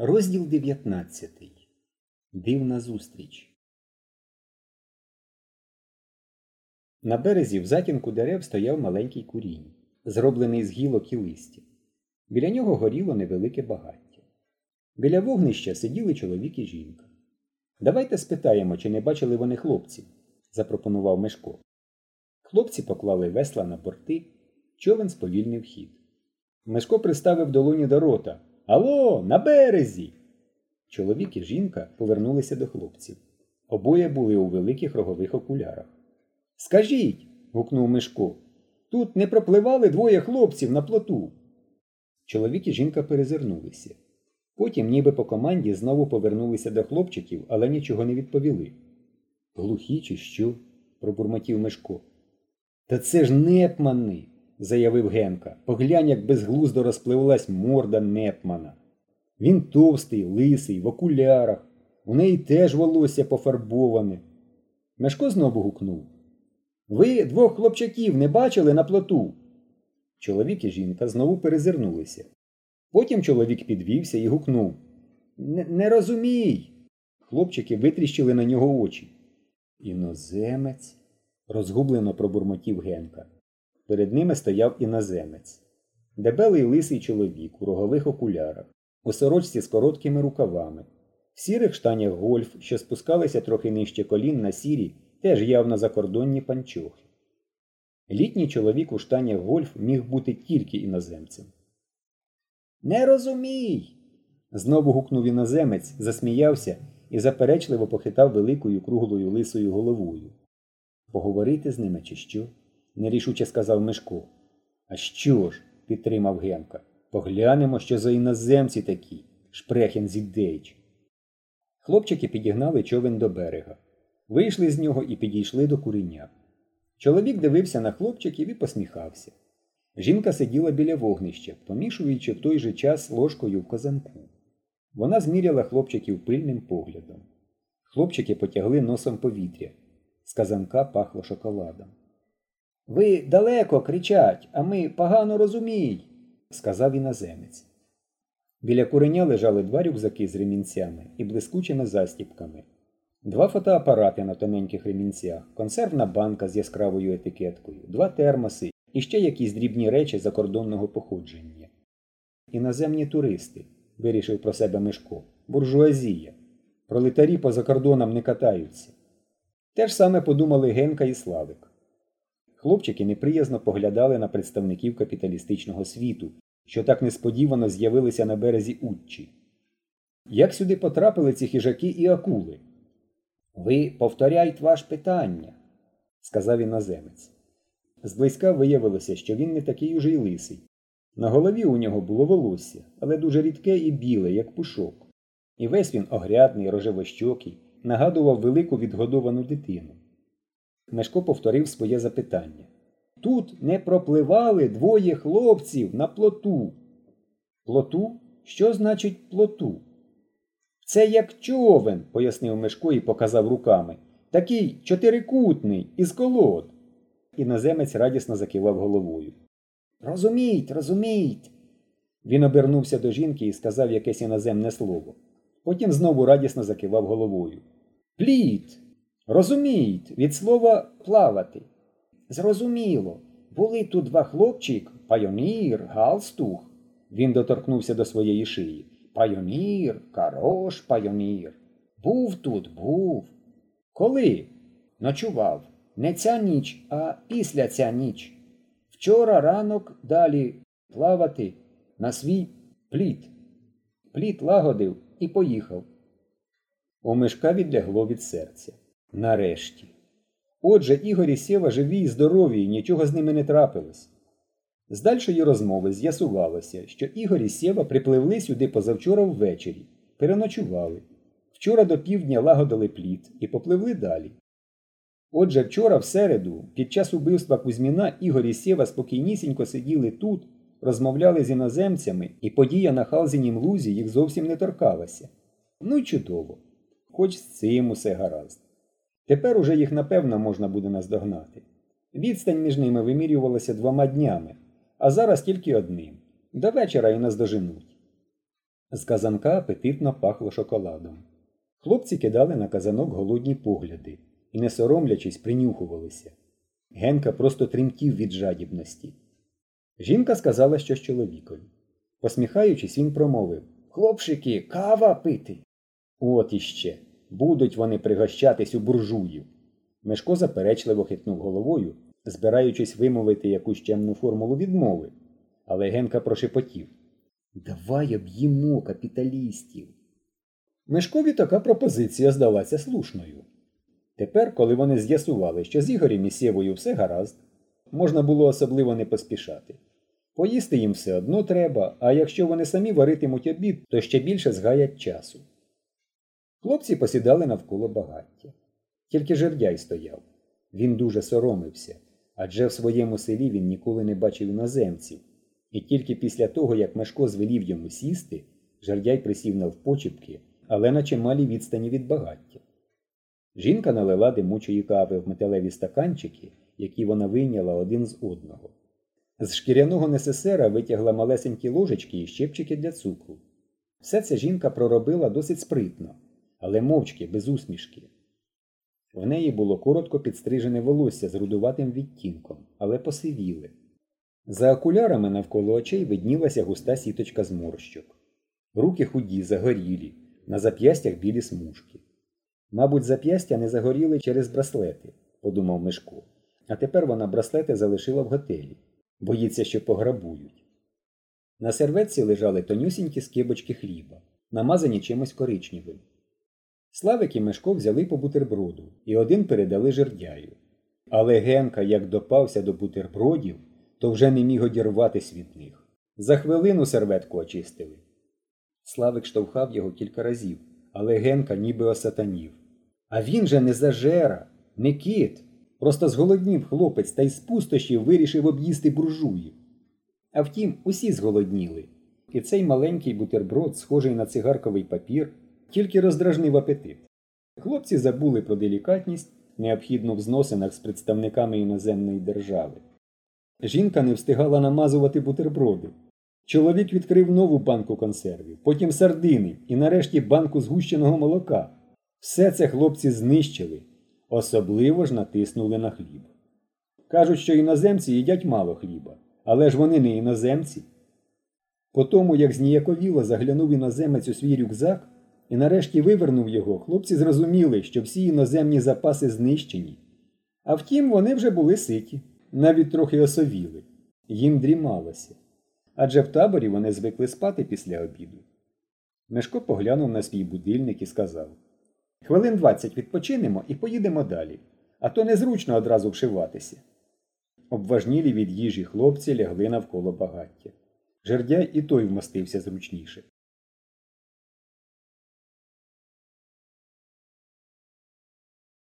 Розділ 19. Дивна зустріч. На березі в затінку дерев стояв маленький курінь, зроблений з гілок і листя. Біля нього горіло невелике багаття. Біля вогнища сиділи чоловік і жінка. Давайте спитаємо, чи не бачили вони хлопців, запропонував Мешко. Хлопці поклали весла на борти, човен сповільнив хід. Мешко приставив долоні до рота. Алло, на березі. Чоловік і жінка повернулися до хлопців. Обоє були у великих рогових окулярах. Скажіть, гукнув Мишко, тут не пропливали двоє хлопців на плоту. Чоловік і жінка перезирнулися. Потім, ніби по команді, знову повернулися до хлопчиків, але нічого не відповіли. Глухі, чи що? пробурмотів Мишко. Та це ж непмани заявив Генка. Поглянь, як безглуздо розпливлась морда Непмана. Він товстий, лисий, в окулярах. У неї теж волосся пофарбоване. Мешко знову гукнув. Ви двох хлопчаків не бачили на плоту. Чоловік і жінка знову перезирнулися. Потім чоловік підвівся і гукнув Не, розумій. Хлопчики витріщили на нього очі. Іноземець, розгублено пробурмотів Генка. Перед ними стояв іноземець. Дебелий лисий чоловік у рогових окулярах, у сорочці з короткими рукавами, в сірих штанях гольф, що спускалися трохи нижче колін на сірі, теж явно закордонні панчохи. Літній чоловік у штанях гольф міг бути тільки іноземцем. Не розумій. знову гукнув іноземець, засміявся і заперечливо похитав великою круглою лисою головою. Поговорити з ними, чи що? Нерішуче сказав Мишко. А що ж? підтримав Генка. Поглянемо, що за іноземці такі. Шпрехен зідейч. Хлопчики підігнали човен до берега. Вийшли з нього і підійшли до куреня. Чоловік дивився на хлопчиків і посміхався. Жінка сиділа біля вогнища, помішуючи в той же час ложкою в казанку. Вона зміряла хлопчиків пильним поглядом. Хлопчики потягли носом повітря. З казанка пахло шоколадом. Ви далеко кричать, а ми погано розумій, сказав іноземець. Біля куреня лежали два рюкзаки з ремінцями і блискучими застіпками, два фотоапарати на тоненьких ремінцях, консервна банка з яскравою етикеткою, два термоси і ще якісь дрібні речі закордонного походження. Іноземні туристи, вирішив про себе Мишко, буржуазія. Пролетарі поза кордоном не катаються. Те ж саме подумали Генка і Славик. Хлопчики неприязно поглядали на представників капіталістичного світу, що так несподівано з'явилися на березі Утчі. Як сюди потрапили ці хижаки і акули? Ви повторяйте ваш питання, сказав іноземець. Зблизька виявилося, що він не такий уже й лисий. На голові у нього було волосся, але дуже рідке і біле, як пушок. І весь він огрядний, рожевощокий, нагадував велику відгодовану дитину. Мешко повторив своє запитання. Тут не пропливали двоє хлопців на плоту. Плоту? Що значить плоту? Це як човен, пояснив Мешко і показав руками. Такий чотирикутний, із колод. Іноземець радісно закивав головою. Розуміть, розуміть. Він обернувся до жінки і сказав якесь іноземне слово. Потім знову радісно закивав головою. Пліт! Розуміють, від слова плавати. Зрозуміло, були тут два хлопчик, пайонір, галстух. Він доторкнувся до своєї шиї. Пайонір, карош пайонір. Був тут, був. Коли? Ночував. Не ця ніч, а після ця ніч. Вчора ранок далі плавати на свій пліт. Пліт лагодив і поїхав. У мешка відлягло від серця. Нарешті. Отже, Ігор і Сєва живі і здорові, і нічого з ними не трапилось. З дальшої розмови з'ясувалося, що Ігор і Сєва припливли сюди позавчора ввечері, переночували. Вчора до півдня лагодили плід і попливли далі. Отже, вчора, в середу, під час убивства Кузьміна Ігор і Сєва спокійнісінько сиділи тут, розмовляли з іноземцями, і подія на Халзінім лузі їх зовсім не торкалася. Ну й чудово, хоч з цим усе гаразд. Тепер уже їх напевно можна буде наздогнати. Відстань між ними вимірювалася двома днями, а зараз тільки одним. До вечора і наздоженуть. З казанка апетитно пахло шоколадом. Хлопці кидали на казанок голодні погляди і, не соромлячись, принюхувалися. Генка просто тремтів від жадібності. Жінка сказала щось чоловікові. Посміхаючись, він промовив Хлопчики, кава пити. От іще. Будуть вони пригощатись у буржуїв. Мешко заперечливо хитнув головою, збираючись вимовити якусь чемну формулу відмови. Але Генка прошепотів Давай об'їмо капіталістів. Мешкові така пропозиція здалася слушною. Тепер, коли вони з'ясували, що з Ігорем і Сєвою все гаразд, можна було особливо не поспішати. Поїсти їм все одно треба, а якщо вони самі варитимуть обід, то ще більше згаять часу. Хлопці посідали навколо багаття. Тільки жердяй стояв. Він дуже соромився, адже в своєму селі він ніколи не бачив іноземців. І тільки після того, як Мешко звелів йому сісти, жердяй присів навпочіпки, але на чималій відстані від багаття. Жінка налила димучої кави в металеві стаканчики, які вона вийняла один з одного. З шкіряного несесера витягла малесенькі ложечки і щепчики для цукру. Все це жінка проробила досить спритно, але мовчки, без усмішки. В неї було коротко підстрижене волосся з рудуватим відтінком, але посивіле. За окулярами навколо очей виднілася густа сіточка зморщок. Руки худі, загорілі, на зап'ястях білі смужки. Мабуть, зап'ястя не загоріли через браслети, подумав Мишко. А тепер вона браслети залишила в готелі. Боїться, що пограбують. На серветці лежали тонюсінькі скибочки хліба, намазані чимось коричневим. Славик і Мишко взяли по бутерброду і один передали жердяю. Але Генка, як допався до бутербродів, то вже не міг одірватись від них. За хвилину серветку очистили. Славик штовхав його кілька разів, але Генка ніби осатанів. А він же не зажера, не кит. Просто зголоднів хлопець та й з пустощів вирішив об'їсти буржуїв. А втім, усі зголодніли, і цей маленький бутерброд, схожий на цигарковий папір, тільки роздражнив апетит. Хлопці забули про делікатність, необхідну в зносинах з представниками іноземної держави. Жінка не встигала намазувати бутерброди. Чоловік відкрив нову банку консервів, потім сардини і нарешті банку згущеного молока. Все це хлопці знищили, особливо ж натиснули на хліб. Кажуть, що іноземці їдять мало хліба, але ж вони не іноземці. По тому, як зніяковіло заглянув іноземець у свій рюкзак і нарешті вивернув його, хлопці зрозуміли, що всі іноземні запаси знищені. А втім, вони вже були ситі, навіть трохи осовіли, їм дрімалося. Адже в таборі вони звикли спати після обіду. Мешко поглянув на свій будильник і сказав Хвилин двадцять відпочинемо і поїдемо далі, а то незручно одразу вшиватися. Обважнілі від їжі хлопці лягли навколо багаття. Жердяй і той вмостився зручніше.